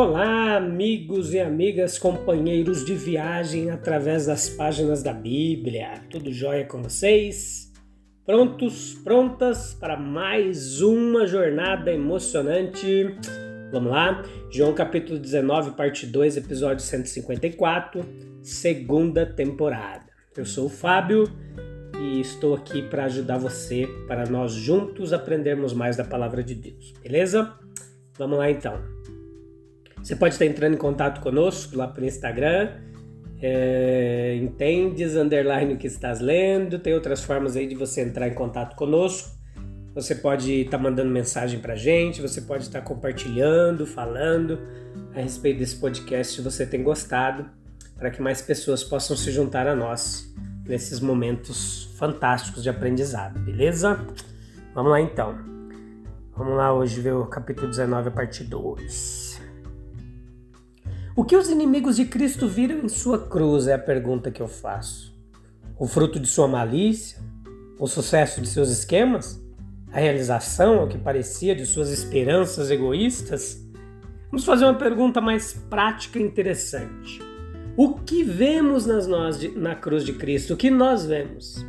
Olá, amigos e amigas, companheiros de viagem através das páginas da Bíblia. Tudo jóia com vocês? Prontos, prontas para mais uma jornada emocionante? Vamos lá? João capítulo 19, parte 2, episódio 154, segunda temporada. Eu sou o Fábio e estou aqui para ajudar você, para nós juntos aprendermos mais da palavra de Deus, beleza? Vamos lá então. Você pode estar entrando em contato conosco lá pelo Instagram, é, entendes, underline o que estás lendo, tem outras formas aí de você entrar em contato conosco. Você pode estar mandando mensagem pra gente, você pode estar compartilhando, falando a respeito desse podcast se você tem gostado, para que mais pessoas possam se juntar a nós nesses momentos fantásticos de aprendizado, beleza? Vamos lá então. Vamos lá hoje ver o capítulo 19, a parte 2. O que os inimigos de Cristo viram em sua cruz é a pergunta que eu faço. O fruto de sua malícia? O sucesso de seus esquemas? A realização, ao que parecia, de suas esperanças egoístas? Vamos fazer uma pergunta mais prática e interessante. O que vemos nas nós de, na cruz de Cristo? O que nós vemos?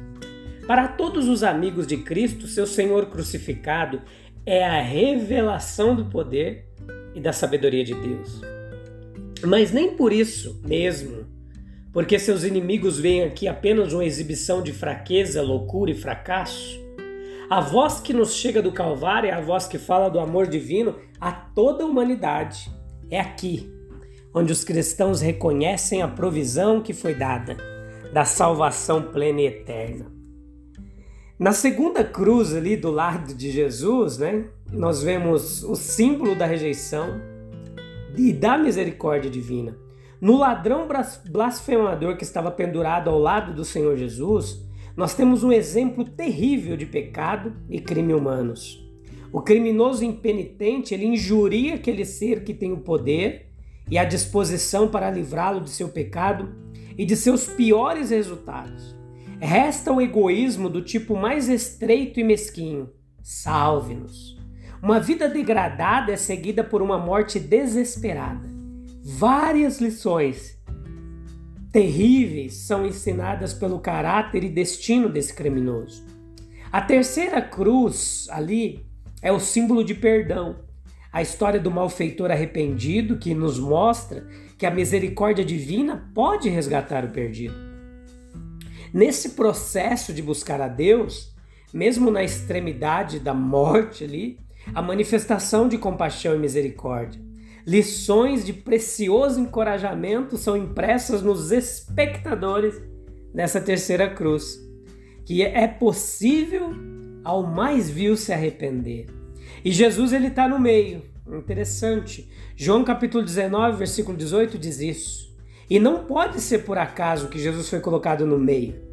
Para todos os amigos de Cristo, seu Senhor crucificado é a revelação do poder e da sabedoria de Deus. Mas nem por isso mesmo, porque seus inimigos veem aqui apenas uma exibição de fraqueza, loucura e fracasso. A voz que nos chega do Calvário é a voz que fala do amor divino a toda a humanidade. É aqui onde os cristãos reconhecem a provisão que foi dada da salvação plena e eterna. Na segunda cruz ali do lado de Jesus, né, nós vemos o símbolo da rejeição, e da misericórdia divina. No ladrão blasfemador que estava pendurado ao lado do Senhor Jesus, nós temos um exemplo terrível de pecado e crime humanos. O criminoso impenitente, ele injuria aquele ser que tem o poder e a disposição para livrá-lo de seu pecado e de seus piores resultados. Resta o egoísmo do tipo mais estreito e mesquinho. Salve-nos. Uma vida degradada é seguida por uma morte desesperada. Várias lições terríveis são ensinadas pelo caráter e destino desse criminoso. A terceira cruz ali é o símbolo de perdão. A história do malfeitor arrependido que nos mostra que a misericórdia divina pode resgatar o perdido. Nesse processo de buscar a Deus, mesmo na extremidade da morte ali, a manifestação de compaixão e misericórdia. Lições de precioso encorajamento são impressas nos espectadores dessa terceira cruz, que é possível ao mais vil se arrepender. E Jesus ele está no meio. Interessante. João capítulo 19, versículo 18 diz isso. E não pode ser por acaso que Jesus foi colocado no meio.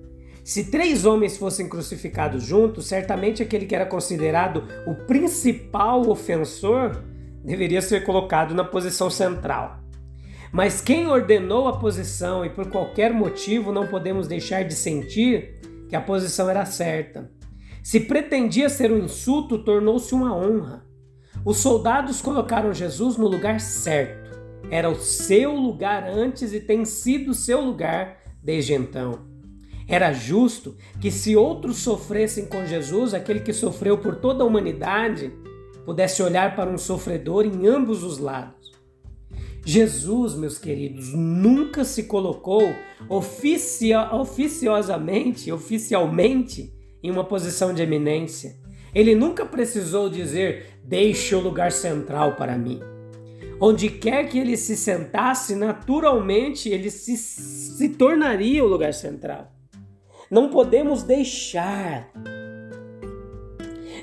Se três homens fossem crucificados juntos, certamente aquele que era considerado o principal ofensor deveria ser colocado na posição central. Mas quem ordenou a posição e por qualquer motivo não podemos deixar de sentir que a posição era certa. Se pretendia ser um insulto, tornou-se uma honra. Os soldados colocaram Jesus no lugar certo. Era o seu lugar antes e tem sido seu lugar desde então. Era justo que, se outros sofressem com Jesus, aquele que sofreu por toda a humanidade pudesse olhar para um sofredor em ambos os lados. Jesus, meus queridos, nunca se colocou oficia oficiosamente, oficialmente, em uma posição de eminência. Ele nunca precisou dizer: deixe o lugar central para mim. Onde quer que ele se sentasse, naturalmente ele se, se tornaria o lugar central. Não podemos deixar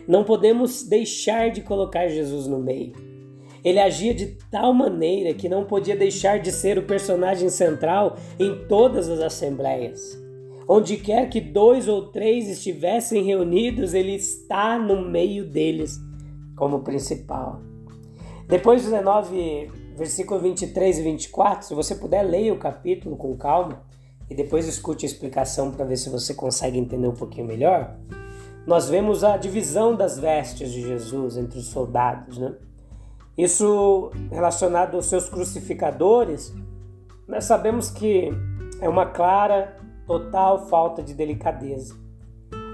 Não podemos deixar de colocar Jesus no meio. Ele agia de tal maneira que não podia deixar de ser o personagem central em todas as assembleias. Onde quer que dois ou três estivessem reunidos, ele está no meio deles como principal. Depois 19, versículo 23 e 24, se você puder, leia o capítulo com calma e depois escute a explicação para ver se você consegue entender um pouquinho melhor. Nós vemos a divisão das vestes de Jesus entre os soldados, né? Isso relacionado aos seus crucificadores, nós sabemos que é uma clara, total falta de delicadeza.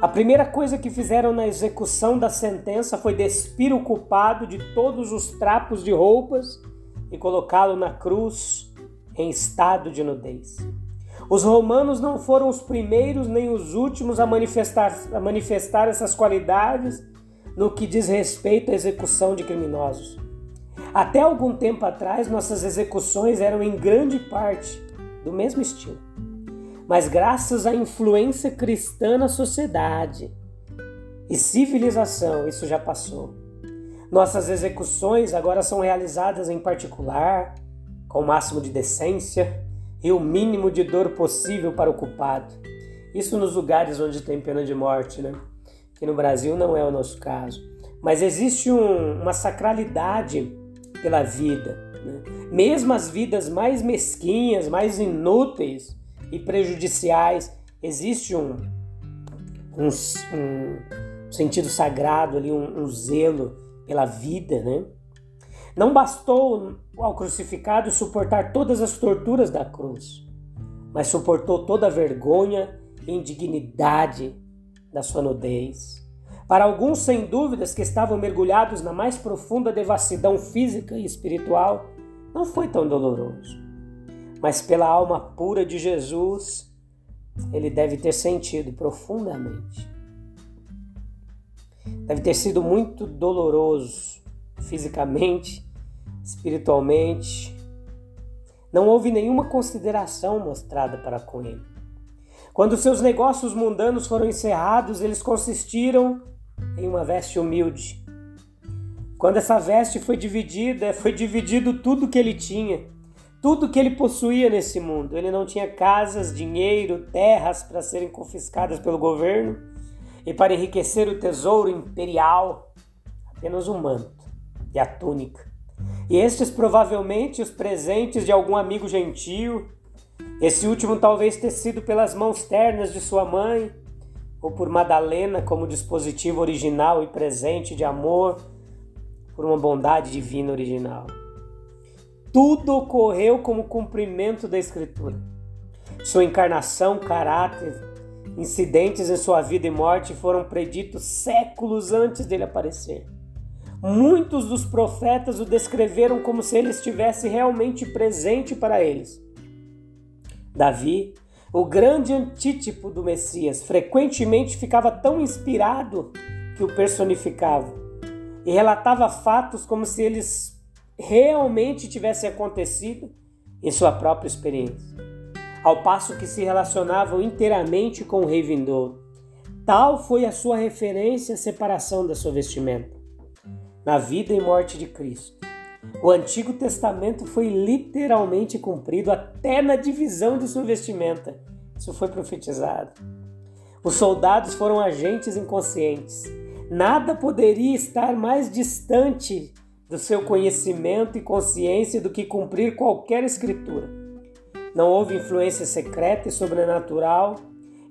A primeira coisa que fizeram na execução da sentença foi despir o culpado de todos os trapos de roupas e colocá-lo na cruz em estado de nudez. Os romanos não foram os primeiros nem os últimos a manifestar, a manifestar essas qualidades no que diz respeito à execução de criminosos. Até algum tempo atrás, nossas execuções eram em grande parte do mesmo estilo mas graças à influência cristã na sociedade e civilização, isso já passou. Nossas execuções agora são realizadas em particular, com o máximo de decência e o mínimo de dor possível para o culpado. Isso nos lugares onde tem pena de morte, né? Que no Brasil não é o nosso caso. Mas existe um, uma sacralidade pela vida. Né? Mesmo as vidas mais mesquinhas, mais inúteis, e prejudiciais. Existe um, um, um sentido sagrado ali, um, um zelo pela vida, né? Não bastou ao crucificado suportar todas as torturas da cruz, mas suportou toda a vergonha e indignidade da sua nudez. Para alguns, sem dúvidas, que estavam mergulhados na mais profunda devassidão física e espiritual, não foi tão doloroso mas pela alma pura de Jesus, ele deve ter sentido profundamente. Deve ter sido muito doloroso fisicamente, espiritualmente. Não houve nenhuma consideração mostrada para com ele. Quando seus negócios mundanos foram encerrados, eles consistiram em uma veste humilde. Quando essa veste foi dividida, foi dividido tudo que ele tinha tudo que ele possuía nesse mundo. Ele não tinha casas, dinheiro, terras para serem confiscadas pelo governo e para enriquecer o tesouro imperial, apenas um manto e a túnica. E estes provavelmente os presentes de algum amigo gentil, esse último talvez ter sido pelas mãos ternas de sua mãe, ou por Madalena como dispositivo original e presente de amor, por uma bondade divina original. Tudo ocorreu como cumprimento da Escritura. Sua encarnação, caráter, incidentes em sua vida e morte foram preditos séculos antes dele aparecer. Muitos dos profetas o descreveram como se ele estivesse realmente presente para eles. Davi, o grande antítipo do Messias, frequentemente ficava tão inspirado que o personificava e relatava fatos como se eles realmente tivesse acontecido em sua própria experiência, ao passo que se relacionavam inteiramente com o rei vindouro. Tal foi a sua referência à separação da sua vestimenta. Na vida e morte de Cristo, o Antigo Testamento foi literalmente cumprido até na divisão de sua vestimenta. Isso foi profetizado. Os soldados foram agentes inconscientes. Nada poderia estar mais distante do seu conhecimento e consciência do que cumprir qualquer escritura. Não houve influência secreta e sobrenatural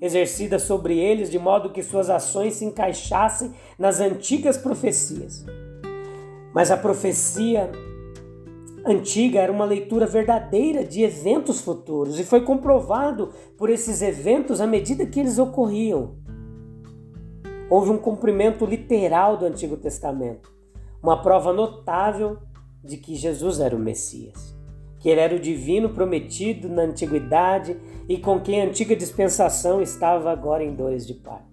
exercida sobre eles de modo que suas ações se encaixassem nas antigas profecias. Mas a profecia antiga era uma leitura verdadeira de eventos futuros e foi comprovado por esses eventos à medida que eles ocorriam. Houve um cumprimento literal do Antigo Testamento uma prova notável de que Jesus era o Messias, que ele era o divino prometido na antiguidade e com quem a antiga dispensação estava agora em dores de parto.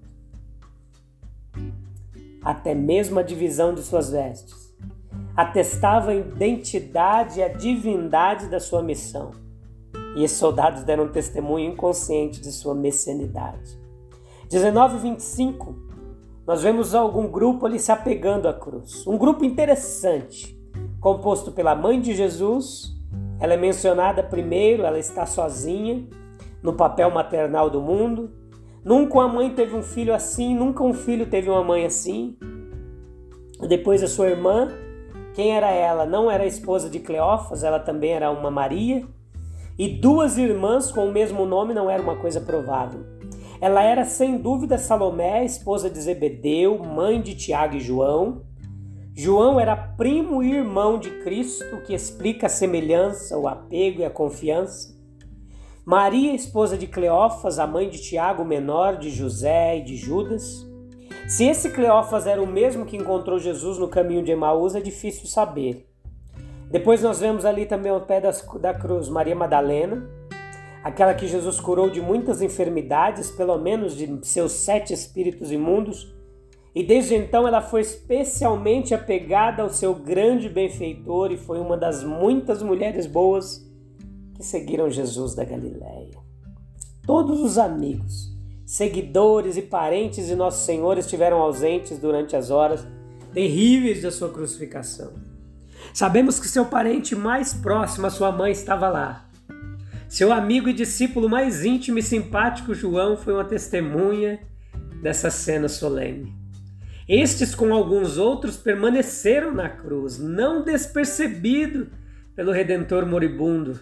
Até mesmo a divisão de suas vestes atestava a identidade e a divindade da sua missão. E esses soldados deram testemunho inconsciente de sua messianidade. 19:25 nós vemos algum grupo ali se apegando à cruz. Um grupo interessante, composto pela mãe de Jesus. Ela é mencionada primeiro, ela está sozinha no papel maternal do mundo. Nunca uma mãe teve um filho assim, nunca um filho teve uma mãe assim. Depois a sua irmã, quem era ela? Não era a esposa de Cleófas, ela também era uma Maria. E duas irmãs com o mesmo nome não era uma coisa provável. Ela era sem dúvida Salomé, esposa de Zebedeu, mãe de Tiago e João. João era primo e irmão de Cristo, que explica a semelhança, o apego e a confiança. Maria, esposa de Cleófas, a mãe de Tiago, menor de José e de Judas. Se esse Cleófas era o mesmo que encontrou Jesus no caminho de Emaús, é difícil saber. Depois nós vemos ali também ao pé das, da cruz Maria Madalena, aquela que Jesus curou de muitas enfermidades, pelo menos de seus sete espíritos imundos, e desde então ela foi especialmente apegada ao seu grande benfeitor e foi uma das muitas mulheres boas que seguiram Jesus da Galiléia. Todos os amigos, seguidores e parentes de nosso Senhor estiveram ausentes durante as horas terríveis da sua crucificação. Sabemos que seu parente mais próximo, a sua mãe, estava lá. Seu amigo e discípulo mais íntimo e simpático, João, foi uma testemunha dessa cena solene. Estes, com alguns outros, permaneceram na cruz, não despercebido pelo Redentor moribundo.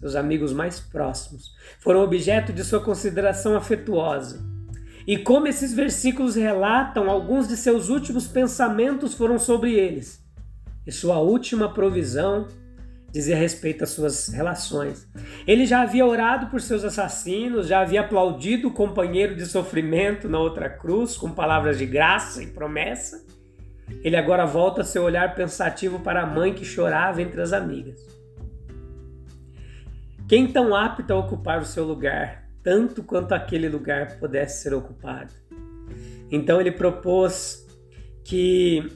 Seus amigos mais próximos foram objeto de sua consideração afetuosa. E como esses versículos relatam, alguns de seus últimos pensamentos foram sobre eles e sua última provisão dizia respeito às suas relações. Ele já havia orado por seus assassinos, já havia aplaudido o companheiro de sofrimento na outra cruz com palavras de graça e promessa. Ele agora volta seu olhar pensativo para a mãe que chorava entre as amigas. Quem tão apto a ocupar o seu lugar, tanto quanto aquele lugar pudesse ser ocupado? Então ele propôs que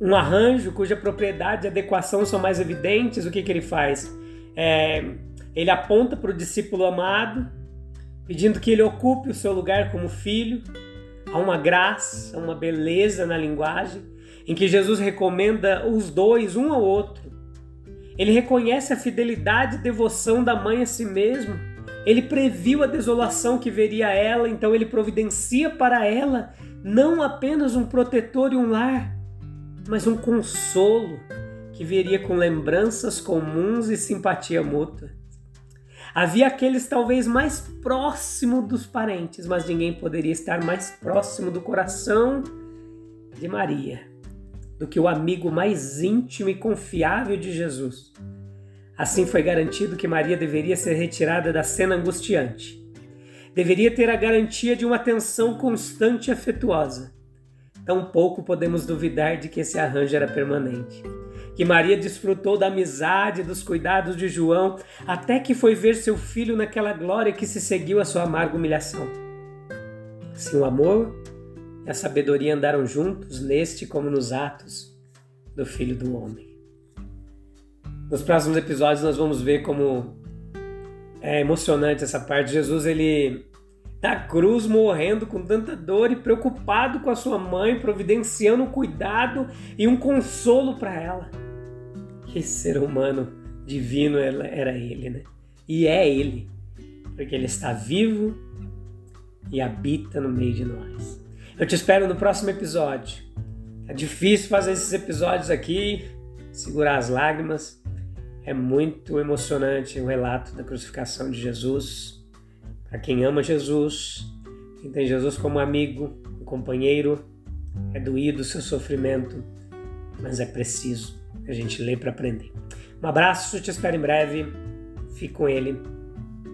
um arranjo cuja propriedade e adequação são mais evidentes, o que, que ele faz? É, ele aponta para o discípulo amado, pedindo que ele ocupe o seu lugar como filho. Há uma graça, uma beleza na linguagem, em que Jesus recomenda os dois, um ao outro. Ele reconhece a fidelidade e devoção da mãe a si mesmo. Ele previu a desolação que veria ela, então ele providencia para ela não apenas um protetor e um lar, mas um consolo que viria com lembranças comuns e simpatia mútua. Havia aqueles talvez mais próximo dos parentes, mas ninguém poderia estar mais próximo do coração de Maria do que o amigo mais íntimo e confiável de Jesus. Assim foi garantido que Maria deveria ser retirada da cena angustiante. Deveria ter a garantia de uma atenção constante e afetuosa tampouco podemos duvidar de que esse arranjo era permanente. Que Maria desfrutou da amizade e dos cuidados de João até que foi ver seu filho naquela glória que se seguiu à sua amarga humilhação. Se o amor e a sabedoria andaram juntos neste como nos atos do Filho do Homem. Nos próximos episódios nós vamos ver como é emocionante essa parte. Jesus ele da cruz morrendo com tanta dor e preocupado com a sua mãe, providenciando um cuidado e um consolo para ela. Que ser humano divino era ele, né? E é ele, porque ele está vivo e habita no meio de nós. Eu te espero no próximo episódio. É difícil fazer esses episódios aqui, segurar as lágrimas. É muito emocionante o relato da crucificação de Jesus para quem ama Jesus, quem tem Jesus como amigo, companheiro, é doído o seu sofrimento, mas é preciso a gente ler para aprender. Um abraço, te espero em breve. Fique com ele.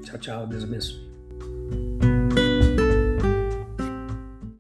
Tchau, tchau. Deus abençoe.